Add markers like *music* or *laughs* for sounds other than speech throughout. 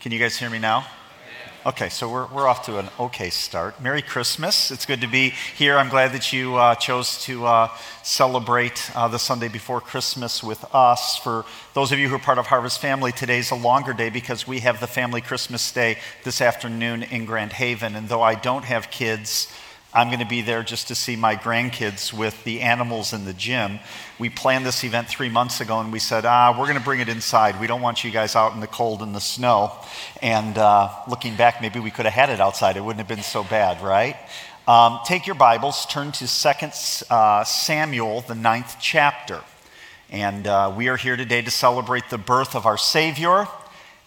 Can you guys hear me now? Okay, so we're, we're off to an okay start. Merry Christmas. It's good to be here. I'm glad that you uh, chose to uh, celebrate uh, the Sunday before Christmas with us. For those of you who are part of Harvest Family, today's a longer day because we have the family Christmas day this afternoon in Grand Haven. And though I don't have kids, I'm going to be there just to see my grandkids with the animals in the gym. We planned this event three months ago and we said, ah, we're going to bring it inside. We don't want you guys out in the cold and the snow. And uh, looking back, maybe we could have had it outside. It wouldn't have been so bad, right? Um, take your Bibles, turn to 2 uh, Samuel, the ninth chapter. And uh, we are here today to celebrate the birth of our Savior.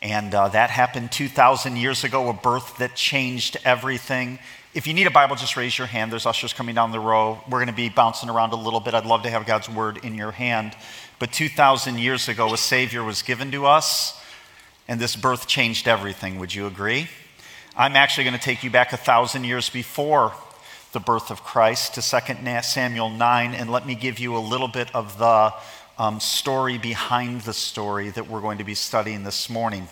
And uh, that happened 2,000 years ago, a birth that changed everything if you need a Bible, just raise your hand. There's ushers coming down the row. We're going to be bouncing around a little bit. I'd love to have God's word in your hand. But 2,000 years ago, a Savior was given to us, and this birth changed everything. Would you agree? I'm actually going to take you back a thousand years before the birth of Christ to 2 Samuel 9, and let me give you a little bit of the um, story behind the story that we're going to be studying this morning.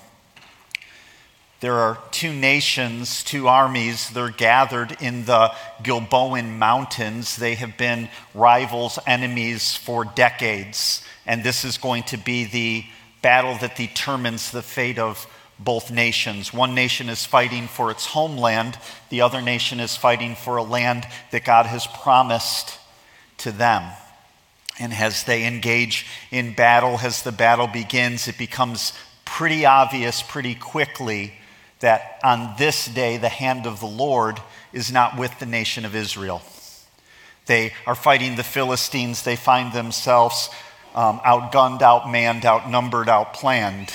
There are two nations, two armies. They're gathered in the Gilboan Mountains. They have been rivals, enemies for decades. And this is going to be the battle that determines the fate of both nations. One nation is fighting for its homeland, the other nation is fighting for a land that God has promised to them. And as they engage in battle, as the battle begins, it becomes pretty obvious pretty quickly that on this day the hand of the Lord is not with the nation of Israel. They are fighting the Philistines. They find themselves um, outgunned, outmanned, outnumbered, outplanned.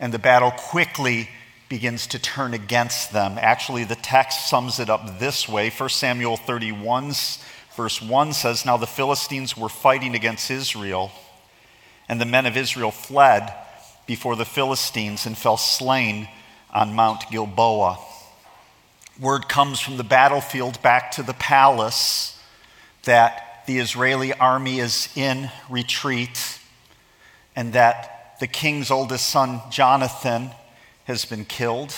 And the battle quickly begins to turn against them. Actually, the text sums it up this way 1 Samuel 31, verse 1 says, Now the Philistines were fighting against Israel, and the men of Israel fled before the Philistines and fell slain on Mount Gilboa. Word comes from the battlefield back to the palace that the Israeli army is in retreat and that the king's oldest son, Jonathan, has been killed.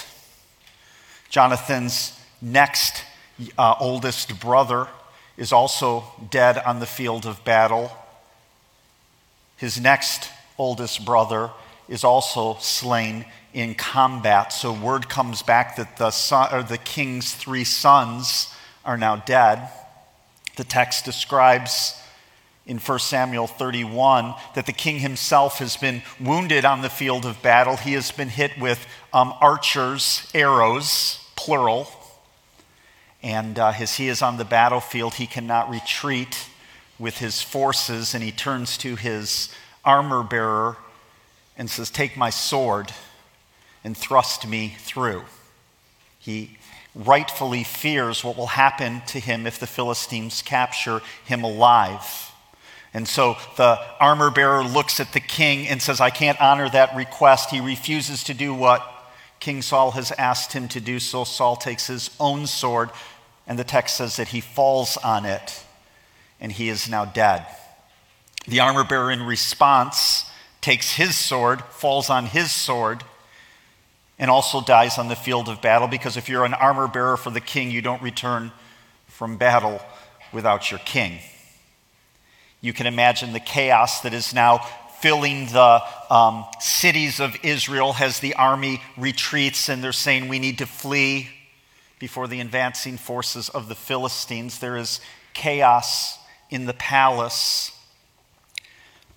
Jonathan's next uh, oldest brother is also dead on the field of battle. His next oldest brother is also slain in combat. So word comes back that the, son, or the king's three sons are now dead. The text describes in 1 Samuel 31 that the king himself has been wounded on the field of battle. He has been hit with um, archers' arrows, plural. And uh, as he is on the battlefield, he cannot retreat with his forces, and he turns to his armor bearer and says, Take my sword and thrust me through. He rightfully fears what will happen to him if the Philistines capture him alive. And so the armor bearer looks at the king and says, I can't honor that request. He refuses to do what King Saul has asked him to do. So Saul takes his own sword, and the text says that he falls on it, and he is now dead. The armor bearer, in response, takes his sword, falls on his sword, and also dies on the field of battle because if you're an armor bearer for the king, you don't return from battle without your king. You can imagine the chaos that is now filling the um, cities of Israel as the army retreats and they're saying, We need to flee before the advancing forces of the Philistines. There is chaos in the palace.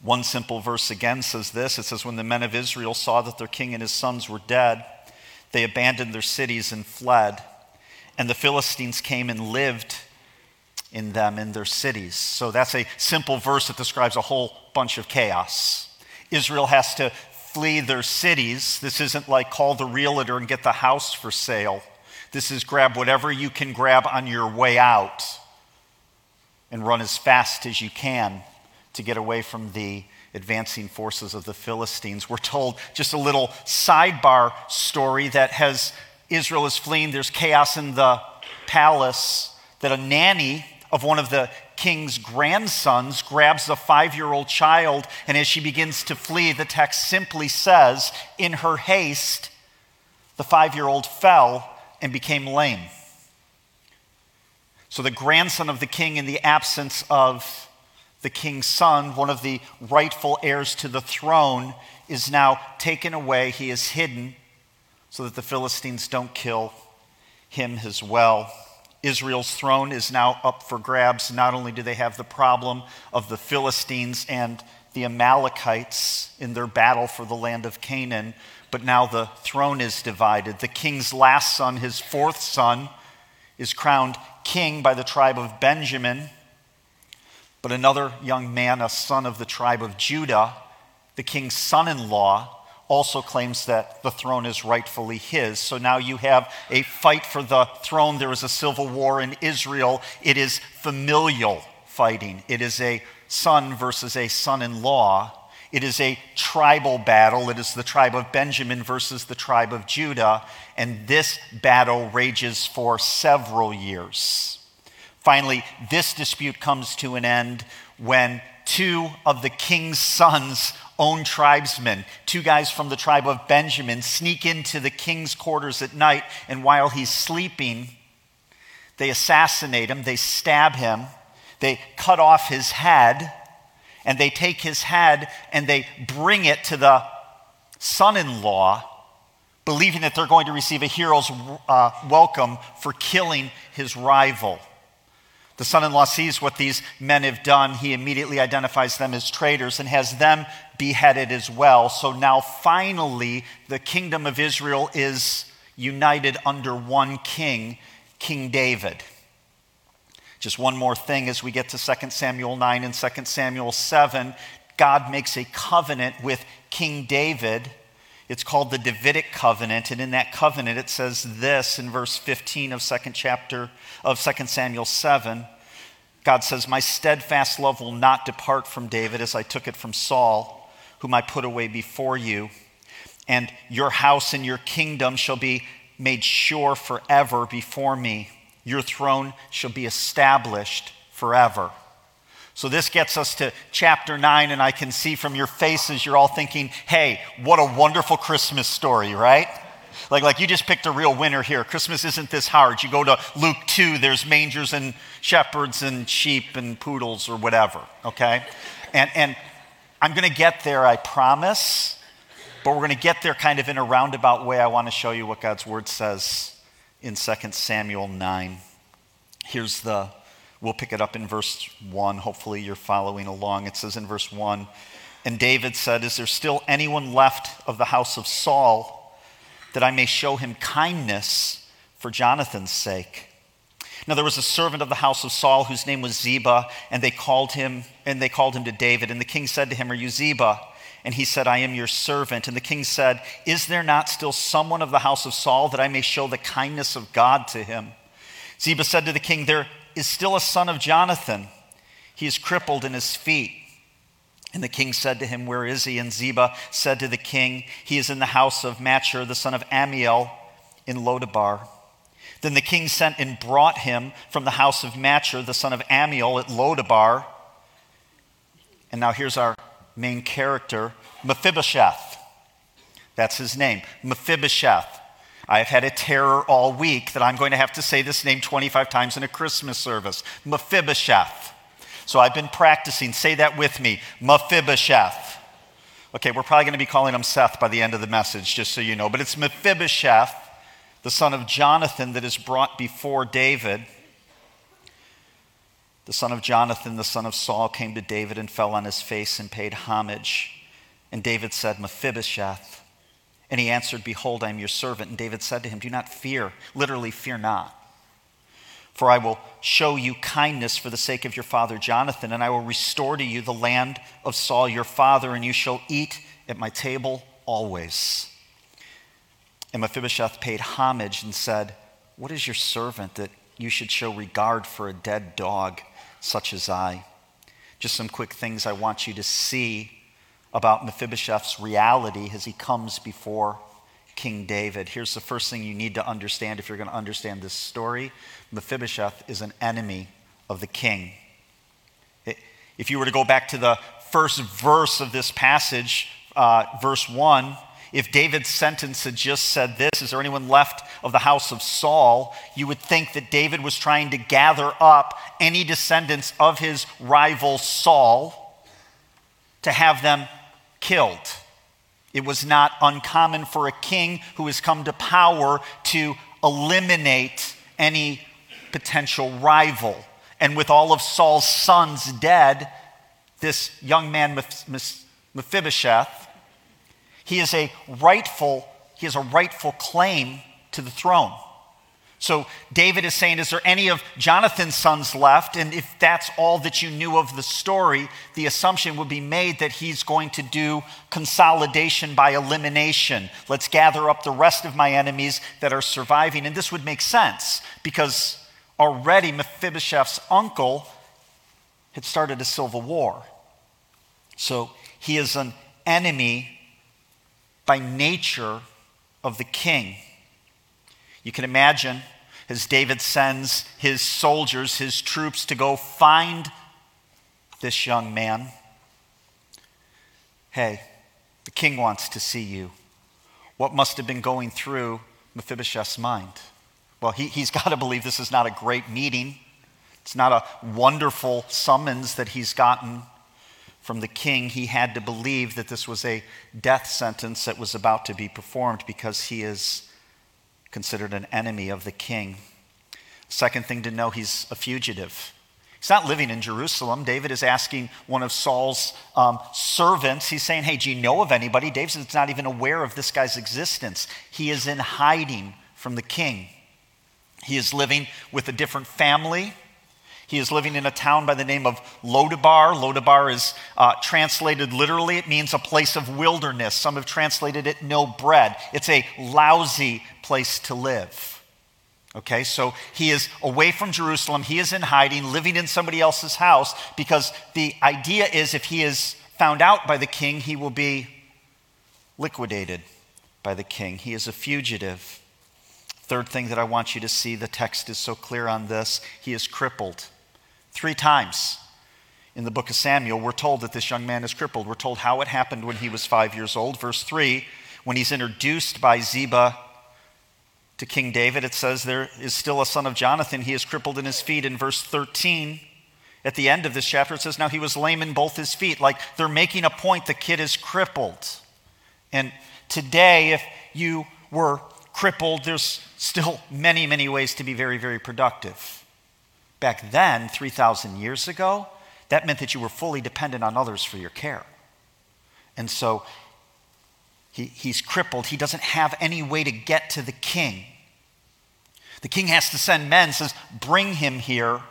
One simple verse again says this it says, When the men of Israel saw that their king and his sons were dead, they abandoned their cities and fled. And the Philistines came and lived in them in their cities. So that's a simple verse that describes a whole bunch of chaos. Israel has to flee their cities. This isn't like call the realtor and get the house for sale. This is grab whatever you can grab on your way out and run as fast as you can to get away from the advancing forces of the Philistines. We're told just a little sidebar story that has Israel is fleeing, there's chaos in the palace, that a nanny of one of the king's grandsons grabs a five year old child, and as she begins to flee, the text simply says, in her haste, the five year old fell and became lame. So the grandson of the king, in the absence of the king's son, one of the rightful heirs to the throne, is now taken away. He is hidden so that the Philistines don't kill him as well. Israel's throne is now up for grabs. Not only do they have the problem of the Philistines and the Amalekites in their battle for the land of Canaan, but now the throne is divided. The king's last son, his fourth son, is crowned king by the tribe of Benjamin. But another young man, a son of the tribe of Judah, the king's son in law, also claims that the throne is rightfully his. So now you have a fight for the throne. There is a civil war in Israel. It is familial fighting, it is a son versus a son in law. It is a tribal battle. It is the tribe of Benjamin versus the tribe of Judah. And this battle rages for several years. Finally, this dispute comes to an end when two of the king's sons, own tribesmen, two guys from the tribe of Benjamin, sneak into the king's quarters at night. And while he's sleeping, they assassinate him, they stab him, they cut off his head and they take his head and they bring it to the son in law, believing that they're going to receive a hero's uh, welcome for killing his rival. The son in law sees what these men have done. He immediately identifies them as traitors and has them beheaded as well. So now, finally, the kingdom of Israel is united under one king, King David. Just one more thing as we get to 2 Samuel 9 and 2 Samuel 7, God makes a covenant with King David. It's called the Davidic covenant, and in that covenant it says this in verse 15 of second chapter of 2 Samuel 7. God says, "My steadfast love will not depart from David as I took it from Saul, whom I put away before you, and your house and your kingdom shall be made sure forever before me." Your throne shall be established forever. So, this gets us to chapter 9, and I can see from your faces you're all thinking, hey, what a wonderful Christmas story, right? Like, like you just picked a real winner here. Christmas isn't this hard. You go to Luke 2, there's mangers and shepherds and sheep and poodles or whatever, okay? And, and I'm going to get there, I promise, but we're going to get there kind of in a roundabout way. I want to show you what God's word says in 2 Samuel 9. Here's the, we'll pick it up in verse 1. Hopefully you're following along. It says in verse 1 And David said, Is there still anyone left of the house of Saul that I may show him kindness for Jonathan's sake? Now there was a servant of the house of Saul whose name was Ziba, and they called him and they called him to David. And the king said to him, Are you Ziba? And he said, I am your servant. And the king said, Is there not still someone of the house of Saul that I may show the kindness of God to him? Ziba said to the king, There is still a son of Jonathan. He is crippled in his feet. And the king said to him, Where is he? And Ziba said to the king, He is in the house of Machir, the son of Ammiel, in Lodabar. Then the king sent and brought him from the house of Machir, the son of Ammiel, at Lodabar. And now here's our main character, Mephibosheth. That's his name, Mephibosheth. I've had a terror all week that I'm going to have to say this name 25 times in a Christmas service Mephibosheth. So I've been practicing. Say that with me Mephibosheth. Okay, we're probably going to be calling him Seth by the end of the message, just so you know. But it's Mephibosheth, the son of Jonathan, that is brought before David. The son of Jonathan, the son of Saul, came to David and fell on his face and paid homage. And David said, Mephibosheth. And he answered, Behold, I am your servant. And David said to him, Do not fear, literally, fear not. For I will show you kindness for the sake of your father Jonathan, and I will restore to you the land of Saul your father, and you shall eat at my table always. And Mephibosheth paid homage and said, What is your servant that you should show regard for a dead dog? such as I. Just some quick things I want you to see about Mephibosheth's reality as he comes before King David. Here's the first thing you need to understand if you're going to understand this story Mephibosheth is an enemy of the king. If you were to go back to the first verse of this passage, uh, verse 1, if David's sentence had just said this, is there anyone left of the house of Saul? You would think that David was trying to gather up any descendants of his rival Saul to have them killed. It was not uncommon for a king who has come to power to eliminate any potential rival. And with all of Saul's sons dead, this young man, Mephibosheth, he is a rightful, he has a rightful claim to the throne. So David is saying, Is there any of Jonathan's sons left? And if that's all that you knew of the story, the assumption would be made that he's going to do consolidation by elimination. Let's gather up the rest of my enemies that are surviving. And this would make sense because already Mephibosheth's uncle had started a civil war. So he is an enemy by nature of the king. You can imagine as David sends his soldiers, his troops, to go find this young man. Hey, the king wants to see you. What must have been going through Mephibosheth's mind? Well, he, he's *laughs* got to believe this is not a great meeting. It's not a wonderful summons that he's gotten from the king. He had to believe that this was a death sentence that was about to be performed because he is considered an enemy of the king. Second thing to know, he's a fugitive. He's not living in Jerusalem. David is asking one of Saul's um, servants, he's saying, Hey, do you know of anybody? David's not even aware of this guy's existence. He is in hiding from the king. He is living with a different family. He is living in a town by the name of Lodabar. Lodabar is uh, translated literally, it means a place of wilderness. Some have translated it no bread. It's a lousy place to live. Okay, so he is away from Jerusalem. He is in hiding, living in somebody else's house, because the idea is if he is found out by the king, he will be liquidated by the king. He is a fugitive. Third thing that I want you to see the text is so clear on this he is crippled. Three times in the book of Samuel, we're told that this young man is crippled. We're told how it happened when he was five years old. Verse 3, when he's introduced by Ziba to King David, it says there is still a son of Jonathan. He is crippled in his feet. In verse 13, at the end of this chapter, it says, Now he was lame in both his feet. Like they're making a point the kid is crippled. And today, if you were crippled, there's still many, many ways to be very, very productive. Back then, 3,000 years ago, that meant that you were fully dependent on others for your care. And so he, he's crippled. He doesn't have any way to get to the king. The king has to send men, says, Bring him here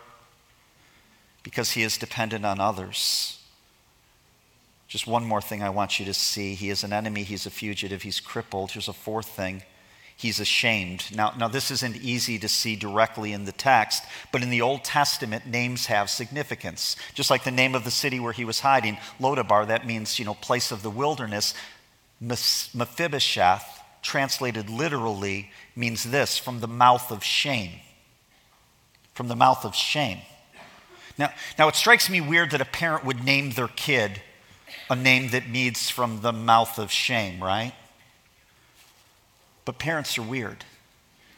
because he is dependent on others. Just one more thing I want you to see. He is an enemy, he's a fugitive, he's crippled. Here's a fourth thing he's ashamed. Now, now, this isn't easy to see directly in the text, but in the Old Testament, names have significance. Just like the name of the city where he was hiding, Lodabar, that means, you know, place of the wilderness. Mephibosheth, translated literally, means this from the mouth of shame. From the mouth of shame. Now, now, it strikes me weird that a parent would name their kid a name that means from the mouth of shame, right? But parents are weird.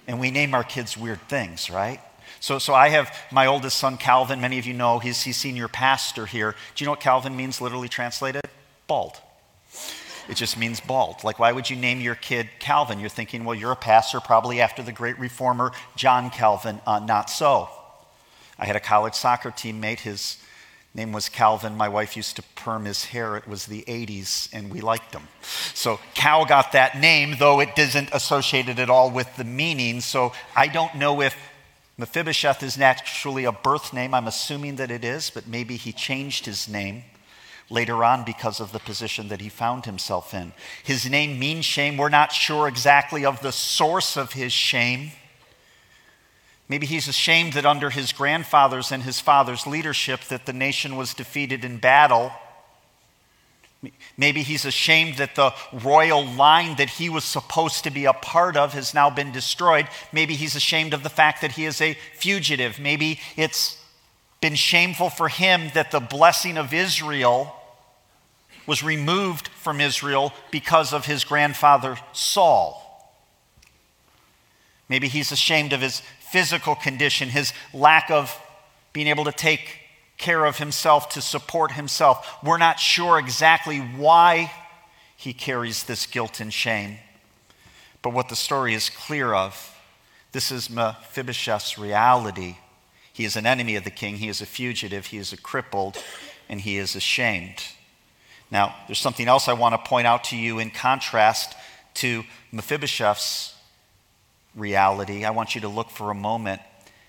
And we name our kids weird things, right? So, so I have my oldest son, Calvin. Many of you know he's, he's senior pastor here. Do you know what Calvin means, literally translated? Bald. It just means bald. Like, why would you name your kid Calvin? You're thinking, well, you're a pastor, probably after the great reformer John Calvin. Uh, not so. I had a college soccer teammate. His name was Calvin. My wife used to perm his hair. It was the 80s, and we liked him. So Cal got that name, though it isn't associated at all with the meaning. So I don't know if Mephibosheth is naturally a birth name. I'm assuming that it is, but maybe he changed his name later on because of the position that he found himself in. His name means shame. We're not sure exactly of the source of his shame. Maybe he's ashamed that under his grandfather's and his father's leadership that the nation was defeated in battle. Maybe he's ashamed that the royal line that he was supposed to be a part of has now been destroyed. Maybe he's ashamed of the fact that he is a fugitive. Maybe it's been shameful for him that the blessing of Israel was removed from Israel because of his grandfather Saul. Maybe he's ashamed of his physical condition, his lack of being able to take care of himself, to support himself. We're not sure exactly why he carries this guilt and shame. But what the story is clear of, this is Mephibosheth's reality. He is an enemy of the king, he is a fugitive, he is a crippled, and he is ashamed. Now, there's something else I want to point out to you in contrast to Mephibosheth's reality. I want you to look for a moment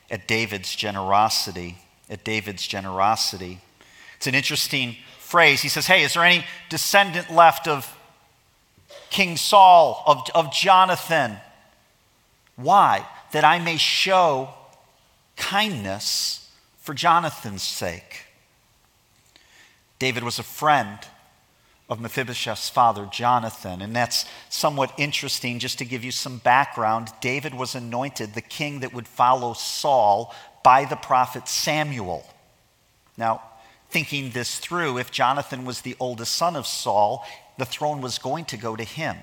at David's generosity. At David's generosity. It's an interesting phrase. He says, Hey, is there any descendant left of King Saul, of, of Jonathan? Why? That I may show kindness for Jonathan's sake. David was a friend of Mephibosheth's father, Jonathan. And that's somewhat interesting just to give you some background. David was anointed the king that would follow Saul by the prophet Samuel. Now, thinking this through, if Jonathan was the oldest son of Saul, the throne was going to go to him.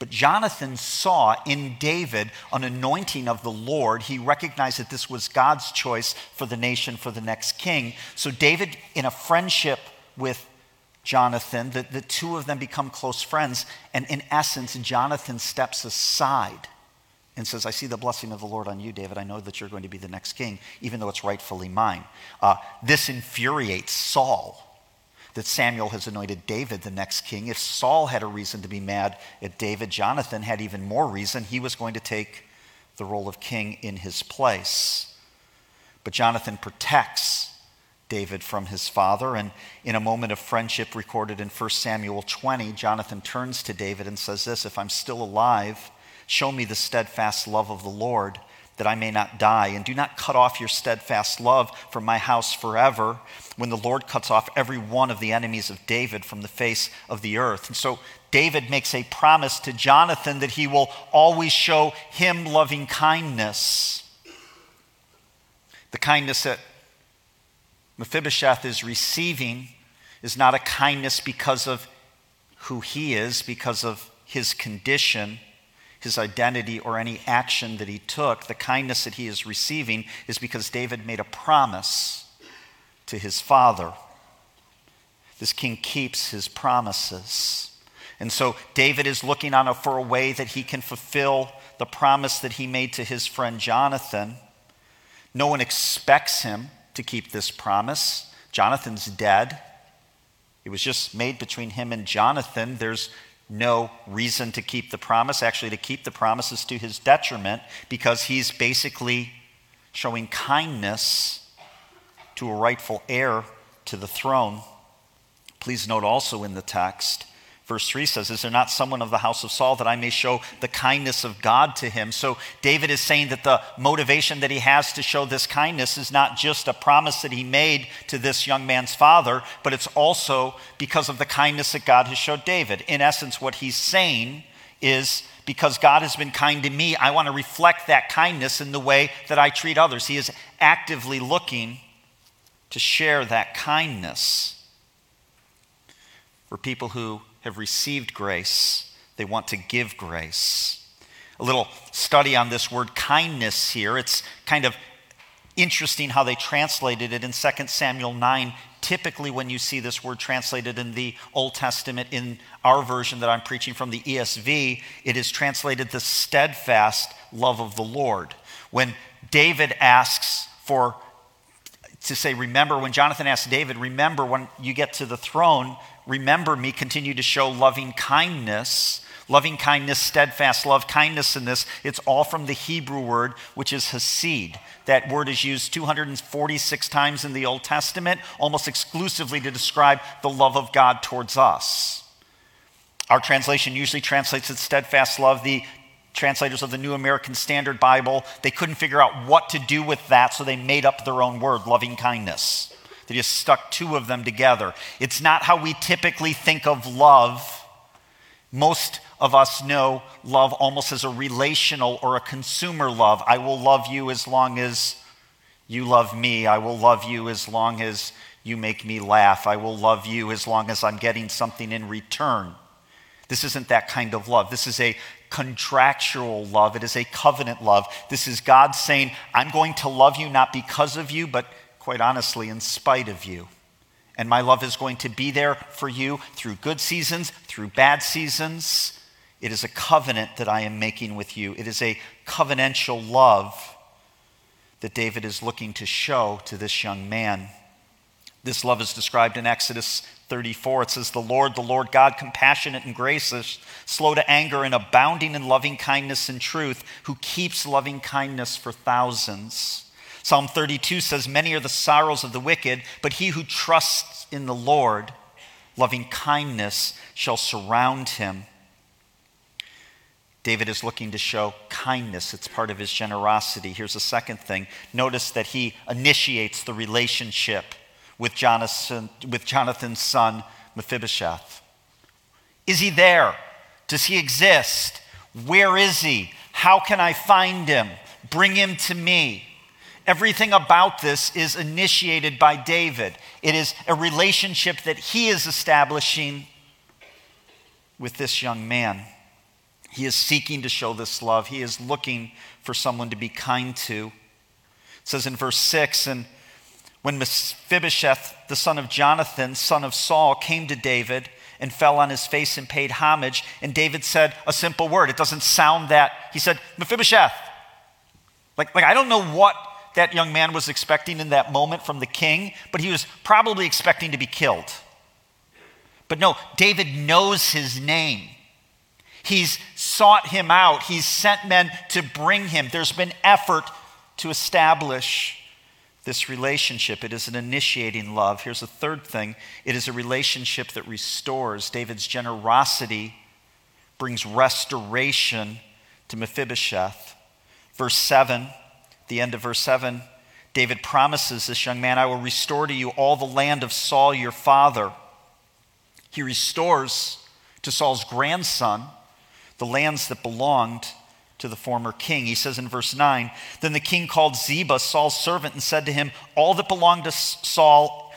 But Jonathan saw in David an anointing of the Lord. He recognized that this was God's choice for the nation, for the next king. So, David, in a friendship with Jonathan, the, the two of them become close friends. And in essence, Jonathan steps aside and says, I see the blessing of the Lord on you, David. I know that you're going to be the next king, even though it's rightfully mine. Uh, this infuriates Saul that Samuel has anointed David the next king. If Saul had a reason to be mad at David, Jonathan had even more reason. He was going to take the role of king in his place. But Jonathan protects David from his father. And in a moment of friendship recorded in 1 Samuel 20, Jonathan turns to David and says, This, if I'm still alive, show me the steadfast love of the Lord, that I may not die. And do not cut off your steadfast love from my house forever, when the Lord cuts off every one of the enemies of David from the face of the earth. And so David makes a promise to Jonathan that he will always show him loving kindness. The kindness that Mephibosheth is receiving is not a kindness because of who he is, because of his condition, his identity, or any action that he took. The kindness that he is receiving is because David made a promise to his father. This king keeps his promises. And so David is looking on for a way that he can fulfill the promise that he made to his friend Jonathan. No one expects him to keep this promise. Jonathan's dead. It was just made between him and Jonathan. There's no reason to keep the promise. Actually, to keep the promise is to his detriment because he's basically showing kindness to a rightful heir to the throne. Please note also in the text Verse 3 says, Is there not someone of the house of Saul that I may show the kindness of God to him? So David is saying that the motivation that he has to show this kindness is not just a promise that he made to this young man's father, but it's also because of the kindness that God has showed David. In essence, what he's saying is, because God has been kind to me, I want to reflect that kindness in the way that I treat others. He is actively looking to share that kindness. For people who have received grace, they want to give grace. A little study on this word kindness here. It's kind of interesting how they translated it in 2 Samuel 9. Typically, when you see this word translated in the Old Testament, in our version that I'm preaching from the ESV, it is translated the steadfast love of the Lord. When David asks for to say, remember, when Jonathan asked David, remember when you get to the throne, remember me, continue to show loving kindness. Loving kindness, steadfast love, kindness in this, it's all from the Hebrew word, which is hesed. That word is used 246 times in the Old Testament, almost exclusively to describe the love of God towards us. Our translation usually translates it steadfast love. The translators of the New American Standard Bible, they couldn't figure out what to do with that, so they made up their own word, loving kindness. They just stuck two of them together. It's not how we typically think of love. Most of us know love almost as a relational or a consumer love. I will love you as long as you love me. I will love you as long as You make me laugh. I will love you as long as I'm getting something in return. This isn't that kind of love. This is a contractual love, it is a covenant love. This is God saying, I'm going to love you not because of you, but quite honestly, in spite of you. And my love is going to be there for you through good seasons, through bad seasons. It is a covenant that I am making with you. It is a covenantal love that David is looking to show to this young man. This love is described in Exodus 34. It says, The Lord, the Lord God, compassionate and gracious, slow to anger and abounding in loving kindness and truth, who keeps loving kindness for thousands. Psalm 32 says, Many are the sorrows of the wicked, but he who trusts in the Lord, loving kindness shall surround him. David is looking to show kindness. It's part of his generosity. Here's a second thing. Notice that he initiates the relationship with, Jonathan, with Jonathan's son, Mephibosheth. Is he there? Does he exist? Where is he? How can I find him? Bring him to me. Everything about this is initiated by David. It is a relationship that he is establishing with this young man. He is seeking to show this love. He is looking for someone to be kind to. It says in verse 6 And when Mephibosheth, the son of Jonathan, son of Saul, came to David and fell on his face and paid homage, and David said a simple word. It doesn't sound that. He said, Mephibosheth. Like, like I don't know what that young man was expecting in that moment from the king, but he was probably expecting to be killed. But no, David knows his name. He's sought him out. He's sent men to bring him. There's been effort to establish this relationship. It is an initiating love. Here's a third thing it is a relationship that restores. David's generosity brings restoration to Mephibosheth. Verse 7, the end of verse 7, David promises this young man, I will restore to you all the land of Saul your father. He restores to Saul's grandson the lands that belonged to the former king. He says in verse 9 Then the king called Ziba, Saul's servant, and said to him, All that belonged to Saul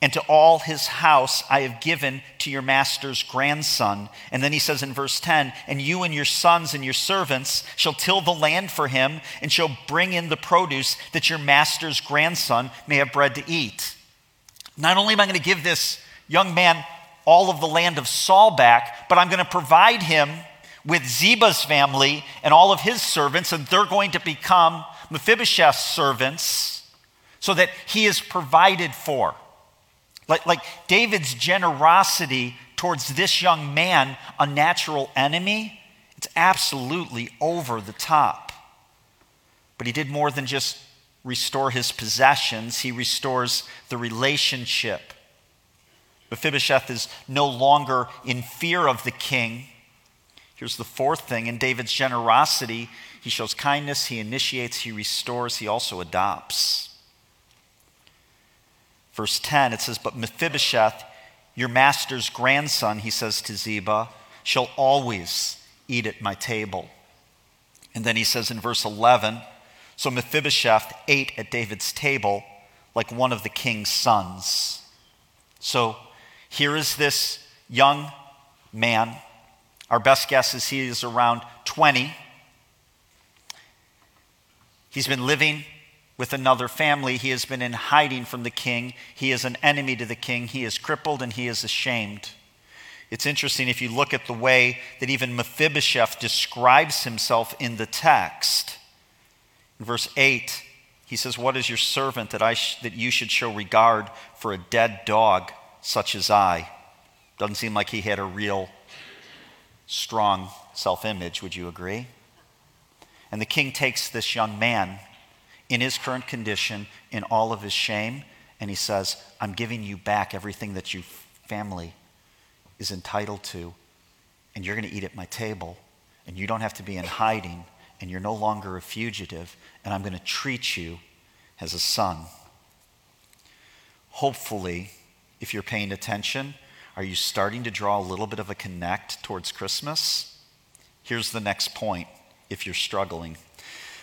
and to all his house I have given to your master's grandson. And then he says in verse 10 And you and your sons and your servants shall till the land for him, and shall bring in the produce, that your master's grandson may have bread to eat. Not only am I going to give this young man all of the land of Saul back, but I'm going to provide him with Ziba's family and all of his servants, and they're going to become Mephibosheth's servants so that he is provided for. Like, like David's generosity towards this young man, a natural enemy, it's absolutely over the top. But he did more than just restore his possessions, he restores the relationship. Mephibosheth is no longer in fear of the king Here's the fourth thing in David's generosity, he shows kindness, he initiates, he restores, he also adopts. Verse 10, it says, But Mephibosheth, your master's grandson, he says to Ziba, shall always eat at my table. And then he says in verse 11, So Mephibosheth ate at David's table like one of the king's sons. So here is this young man our best guess is he is around 20. He's been living with another family. He has been in hiding from the king. He is an enemy to the king. He is crippled and he is ashamed. It's interesting if you look at the way that even Mephibosheth describes himself in the text. In verse 8, he says, What is your servant that, I sh- that you should show regard for a dead dog such as I? Doesn't seem like he had a real strong self image, would you agree? And the king takes this young man in his current condition, in all of his shame, and he says, I'm giving you back everything that your family is entitled to, and you're going to eat at my table, and you don't have to be in hiding, and you're no longer a fugitive, and I'm going to treat you as a son. Hopefully, if you're paying attention, are you starting to draw a little bit of a connect towards Christmas? Here's the next point if you're struggling.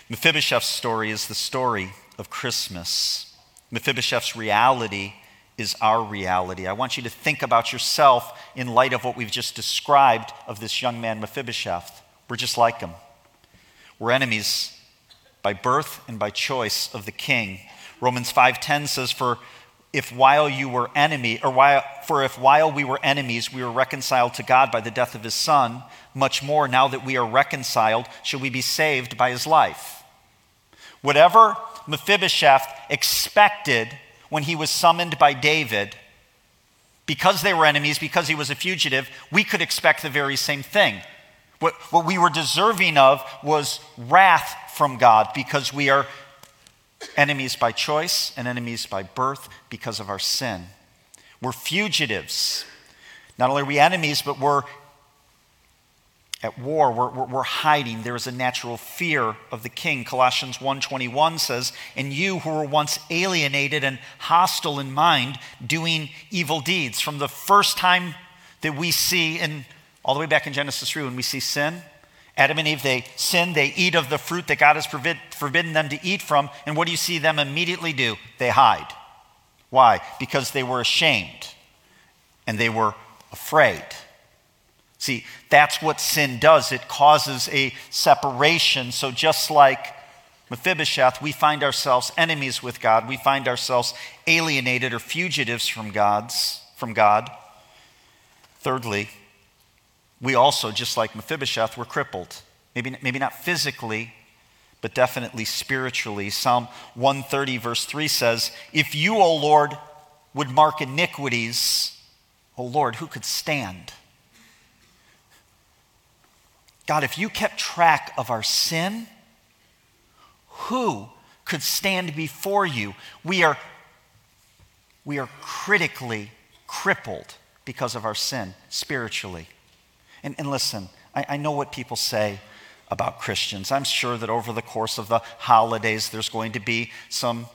Mephibosheth's story is the story of Christmas. Mephibosheth's reality is our reality. I want you to think about yourself in light of what we've just described of this young man, Mephibosheth. We're just like him. We're enemies by birth and by choice of the king. Romans 5:10 says for if while you were enemy or while for if while we were enemies we were reconciled to God by the death of his son much more now that we are reconciled shall we be saved by his life whatever Mephibosheth expected when he was summoned by David because they were enemies because he was a fugitive we could expect the very same thing what, what we were deserving of was wrath from God because we are enemies by choice and enemies by birth because of our sin. We're fugitives. Not only are we enemies, but we're at war. We're, we're, hiding. There is a natural fear of the king. Colossians 1.21 says, And you who were once alienated and hostile in mind, doing evil deeds. From the first time that we see, in, all the way back in Genesis 3, when we see sin, Adam and Eve, they sin, they eat of the fruit that God has forbidden them to eat from. And what do you see them immediately do? They hide. Why? Because they were ashamed and they were afraid. See, that's what sin does. It causes a separation. So just like Mephibosheth, we find ourselves enemies with God. We find ourselves alienated or fugitives from God's from God. Thirdly, we also, just like Mephibosheth, were crippled. Maybe, maybe not physically, but definitely spiritually. Psalm 130, verse 3 says, If you, O Lord, would mark iniquities, O Lord, who could stand? God, if you kept track of our sin, who could stand before you? We are, we are critically crippled because of our sin spiritually. And, and listen, I, I know what people say about Christians. I'm sure that over the course of the holidays, there's going to be some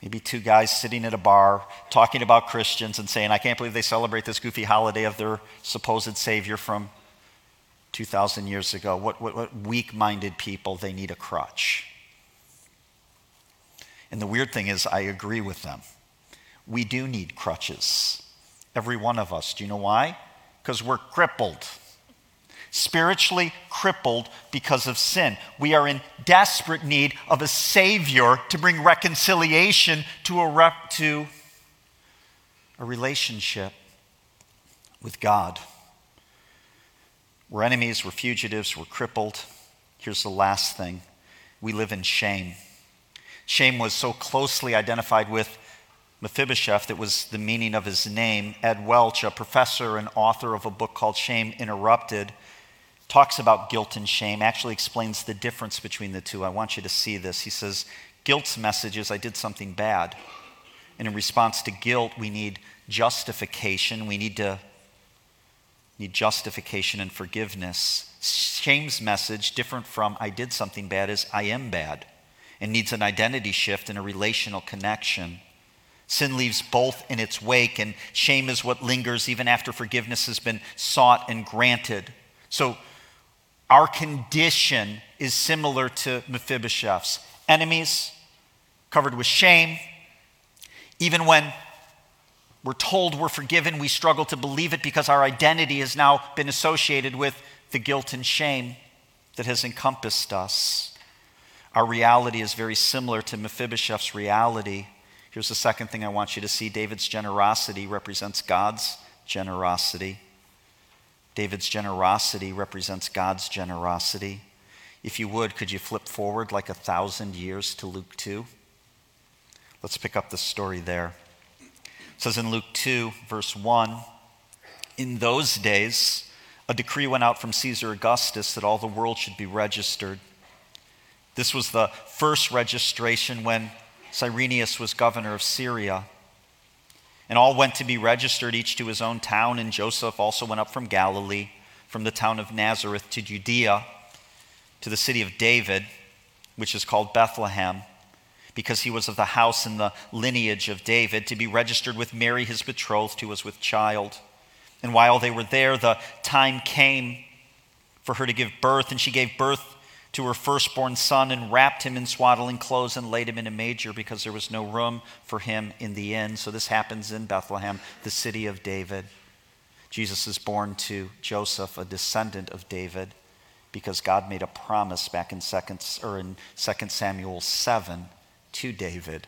maybe two guys sitting at a bar talking about Christians and saying, I can't believe they celebrate this goofy holiday of their supposed Savior from 2,000 years ago. What, what, what weak minded people, they need a crutch. And the weird thing is, I agree with them. We do need crutches, every one of us. Do you know why? because we're crippled. Spiritually crippled because of sin. We are in desperate need of a Savior to bring reconciliation to a, to a relationship with God. We're enemies, we're fugitives, we're crippled. Here's the last thing we live in shame. Shame was so closely identified with Mephibosheth, that was the meaning of his name. Ed Welch, a professor and author of a book called Shame Interrupted, talks about guilt and shame, actually explains the difference between the two. I want you to see this. He says, Guilt's message is I did something bad. And in response to guilt, we need justification. We need to need justification and forgiveness. Shame's message, different from I did something bad, is I am bad and needs an identity shift and a relational connection. Sin leaves both in its wake, and shame is what lingers even after forgiveness has been sought and granted. So, our condition is similar to Mephibosheth's. Enemies, covered with shame. Even when we're told we're forgiven, we struggle to believe it because our identity has now been associated with the guilt and shame that has encompassed us. Our reality is very similar to Mephibosheth's reality. Here's the second thing I want you to see David's generosity represents God's generosity. David's generosity represents God's generosity. If you would, could you flip forward like a thousand years to Luke 2? Let's pick up the story there. It says in Luke 2, verse 1 In those days, a decree went out from Caesar Augustus that all the world should be registered. This was the first registration when Cyrenius was governor of Syria. And all went to be registered, each to his own town. And Joseph also went up from Galilee, from the town of Nazareth to Judea, to the city of David, which is called Bethlehem, because he was of the house and the lineage of David, to be registered with Mary, his betrothed, who was with child. And while they were there, the time came for her to give birth, and she gave birth to her firstborn son and wrapped him in swaddling clothes and laid him in a manger because there was no room for him in the inn. So this happens in Bethlehem, the city of David. Jesus is born to Joseph, a descendant of David, because God made a promise back in 2 or in 2 Samuel 7 to David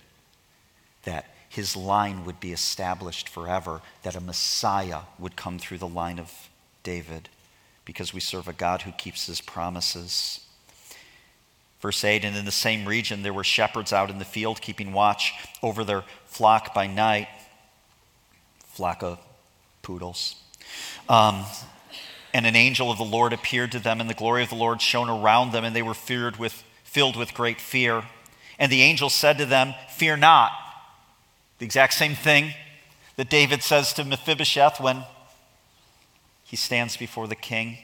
that his line would be established forever, that a Messiah would come through the line of David, because we serve a God who keeps his promises. Verse 8 And in the same region there were shepherds out in the field keeping watch over their flock by night. Flock of poodles. Um, and an angel of the Lord appeared to them, and the glory of the Lord shone around them, and they were feared with, filled with great fear. And the angel said to them, Fear not. The exact same thing that David says to Mephibosheth when he stands before the king.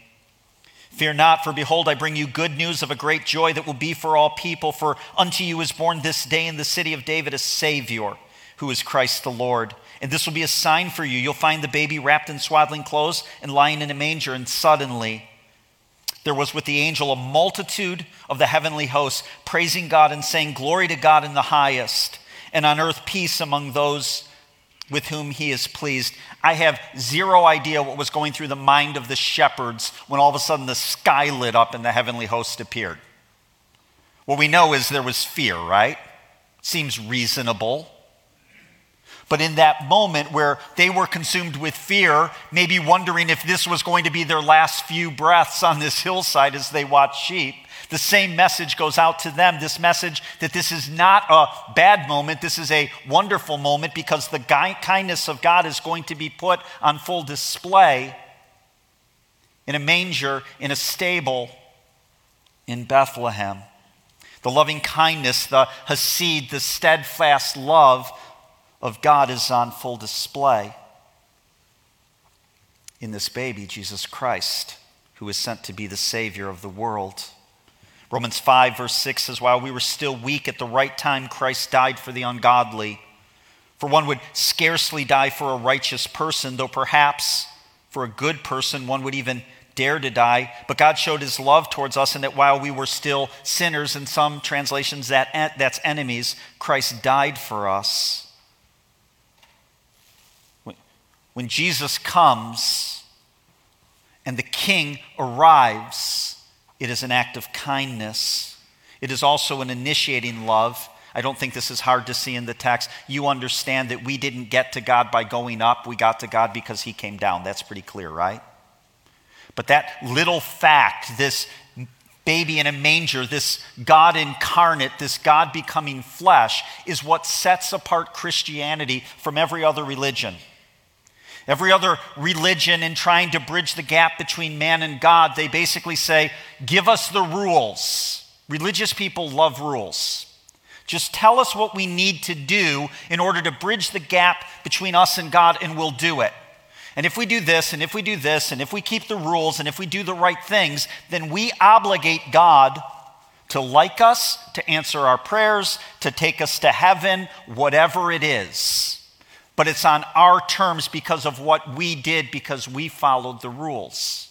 Fear not, for behold, I bring you good news of a great joy that will be for all people. For unto you is born this day in the city of David a Savior, who is Christ the Lord. And this will be a sign for you. You'll find the baby wrapped in swaddling clothes and lying in a manger. And suddenly there was with the angel a multitude of the heavenly hosts, praising God and saying, Glory to God in the highest, and on earth peace among those with whom he is pleased. I have zero idea what was going through the mind of the shepherds when all of a sudden the sky lit up and the heavenly host appeared. What we know is there was fear, right? Seems reasonable. But in that moment where they were consumed with fear, maybe wondering if this was going to be their last few breaths on this hillside as they watched sheep, the same message goes out to them this message that this is not a bad moment, this is a wonderful moment because the kindness of God is going to be put on full display in a manger, in a stable in Bethlehem. The loving kindness, the hesed, the steadfast love of God is on full display in this baby, Jesus Christ, who is sent to be the Savior of the world. Romans 5, verse 6 says, While we were still weak at the right time, Christ died for the ungodly. For one would scarcely die for a righteous person, though perhaps for a good person one would even dare to die. But God showed his love towards us, and that while we were still sinners, in some translations that, that's enemies, Christ died for us. When Jesus comes and the king arrives, it is an act of kindness. It is also an initiating love. I don't think this is hard to see in the text. You understand that we didn't get to God by going up, we got to God because He came down. That's pretty clear, right? But that little fact, this baby in a manger, this God incarnate, this God becoming flesh, is what sets apart Christianity from every other religion. Every other religion, in trying to bridge the gap between man and God, they basically say, Give us the rules. Religious people love rules. Just tell us what we need to do in order to bridge the gap between us and God, and we'll do it. And if we do this, and if we do this, and if we keep the rules, and if we do the right things, then we obligate God to like us, to answer our prayers, to take us to heaven, whatever it is but it's on our terms because of what we did, because we followed the rules.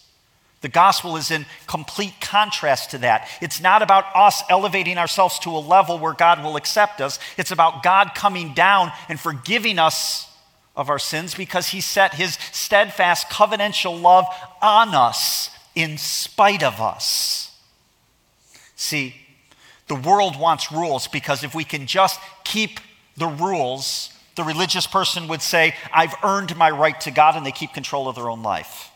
The gospel is in complete contrast to that. It's not about us elevating ourselves to a level where God will accept us. It's about God coming down and forgiving us of our sins because he set his steadfast covenantal love on us in spite of us. See, the world wants rules because if we can just keep the rules, the religious person would say, I've earned my right to God, and they keep control of their own life.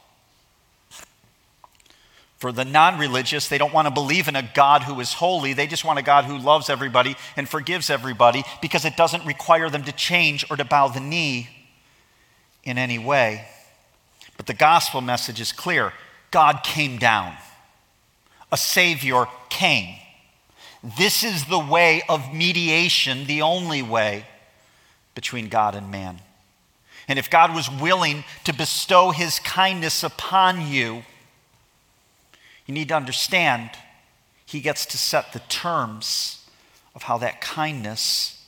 For the non religious, they don't want to believe in a God who is holy. They just want a God who loves everybody and forgives everybody because it doesn't require them to change or to bow the knee in any way. But the gospel message is clear God came down, a Savior came. This is the way of mediation, the only way between God and man. And if God was willing to bestow his kindness upon you, you need to understand he gets to set the terms of how that kindness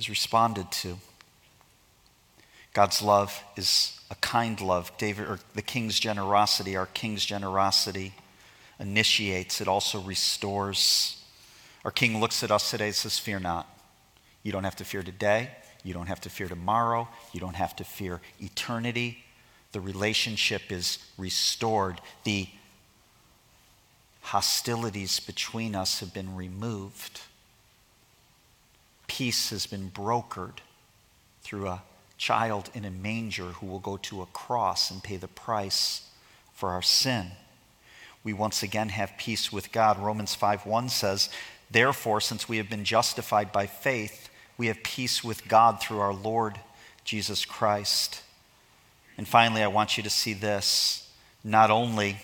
is responded to. God's love is a kind love. David, or the king's generosity, our king's generosity, initiates, it also restores. Our King looks at us today and says, Fear not. You don't have to fear today. You don't have to fear tomorrow. You don't have to fear eternity. The relationship is restored. The hostilities between us have been removed. Peace has been brokered through a child in a manger who will go to a cross and pay the price for our sin. We once again have peace with God. Romans 5 1 says, "Therefore, since we have been justified by faith, we have peace with God through our Lord Jesus Christ." And finally, I want you to see this. Not only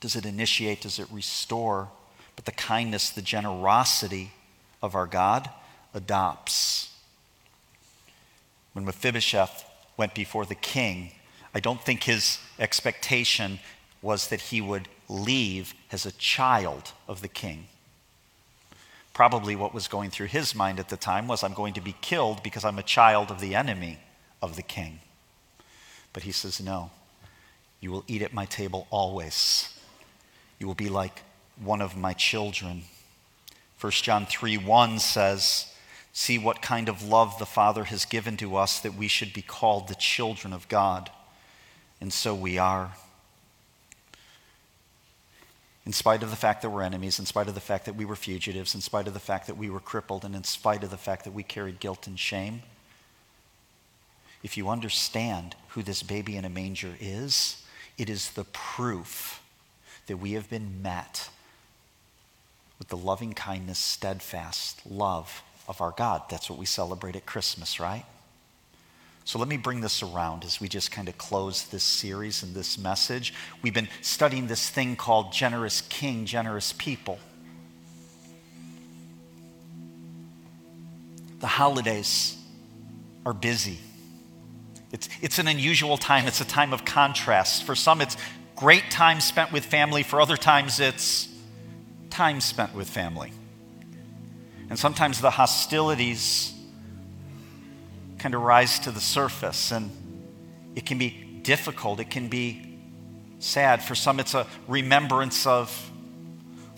does it initiate, does it restore, but the kindness, the generosity of our God adopts. When Mephibosheth went before the king, I don't think his expectation was that he would leave as a child of the king. Probably what was going through his mind at the time was, I'm going to be killed because I'm a child of the enemy of the king. But he says, No, you will eat at my table always. You will be like one of my children. 1 John 3 1 says, See what kind of love the Father has given to us that we should be called the children of God. And so we are. In spite of the fact that we're enemies, in spite of the fact that we were fugitives, in spite of the fact that we were crippled, and in spite of the fact that we carried guilt and shame, if you understand who this baby in a manger is, it is the proof that we have been met with the loving kindness, steadfast love of our God. That's what we celebrate at Christmas, right? So let me bring this around as we just kind of close this series and this message. We've been studying this thing called generous king, generous people. The holidays are busy. It's, it's an unusual time. It's a time of contrast. For some, it's great time spent with family. For other times, it's time spent with family. And sometimes the hostilities kind of rise to the surface, and it can be difficult. It can be sad. For some, it's a remembrance of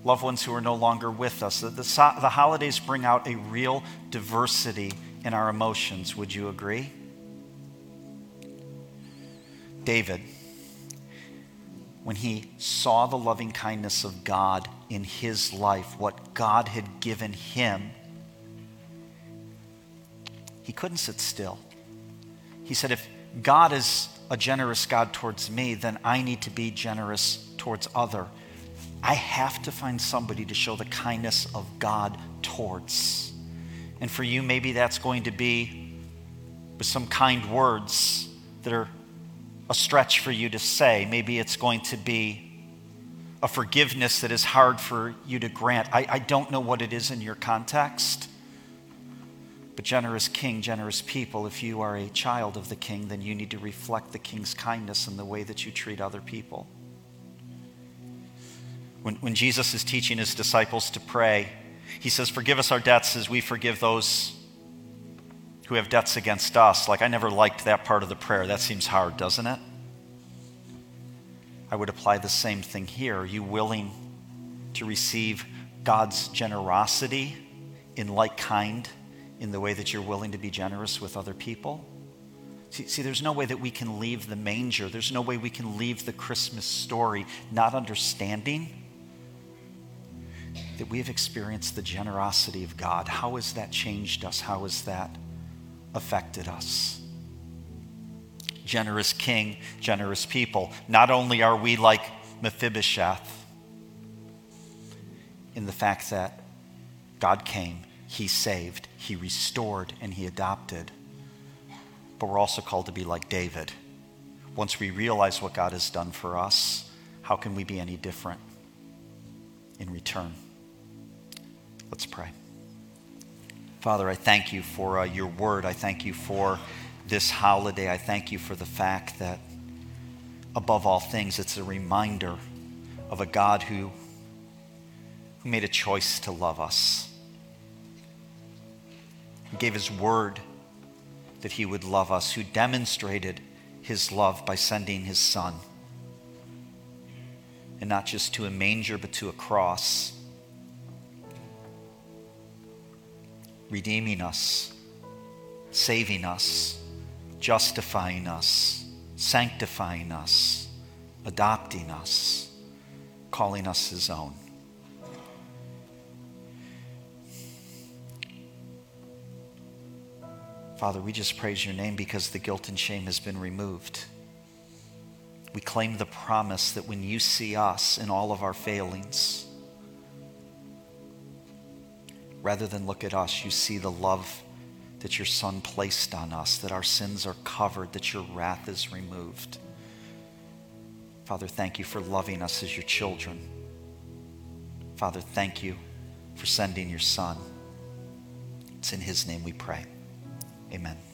loved ones who are no longer with us. The, the, the holidays bring out a real diversity in our emotions. Would you agree? David, when he saw the loving kindness of God in his life, what God had given him, he couldn't sit still. He said, If God is a generous God towards me, then I need to be generous towards other. I have to find somebody to show the kindness of God towards. And for you, maybe that's going to be with some kind words that are a stretch for you to say. Maybe it's going to be a forgiveness that is hard for you to grant. I, I don't know what it is in your context. But, generous king, generous people, if you are a child of the king, then you need to reflect the king's kindness in the way that you treat other people. When, when Jesus is teaching his disciples to pray, he says, Forgive us our debts as we forgive those who have debts against us. Like, I never liked that part of the prayer. That seems hard, doesn't it? I would apply the same thing here. Are you willing to receive God's generosity in like kind in the way that you're willing to be generous with other people? See, see, there's no way that we can leave the manger. There's no way we can leave the Christmas story not understanding that we have experienced the generosity of God. How has that changed us? How has that affected us? generous king, generous people. Not only are we like Mephibosheth in the fact that God came, He saved, He restored, and He adopted, but we're also called to be like David. Once we realize what God has done for us, how can we be any different in return? Let's pray. Father, I thank you for uh, your word. I thank you for this holiday, I thank you for the fact that, above all things, it's a reminder of a God who, who made a choice to love us. Gave his word that he would love us, who demonstrated his love by sending his son. and not just to a manger, but to a cross, redeeming us, saving us, justifying us, sanctifying us, adopting us, calling us his own. Father, we just praise your name because the guilt and shame has been removed. We claim the promise that when you see us in all of our failings, rather than look at us, you see the love that your Son placed on us, that our sins are covered, that your wrath is removed. Father, thank you for loving us as your children. Father, thank you for sending your Son. It's in his name we pray. Amen.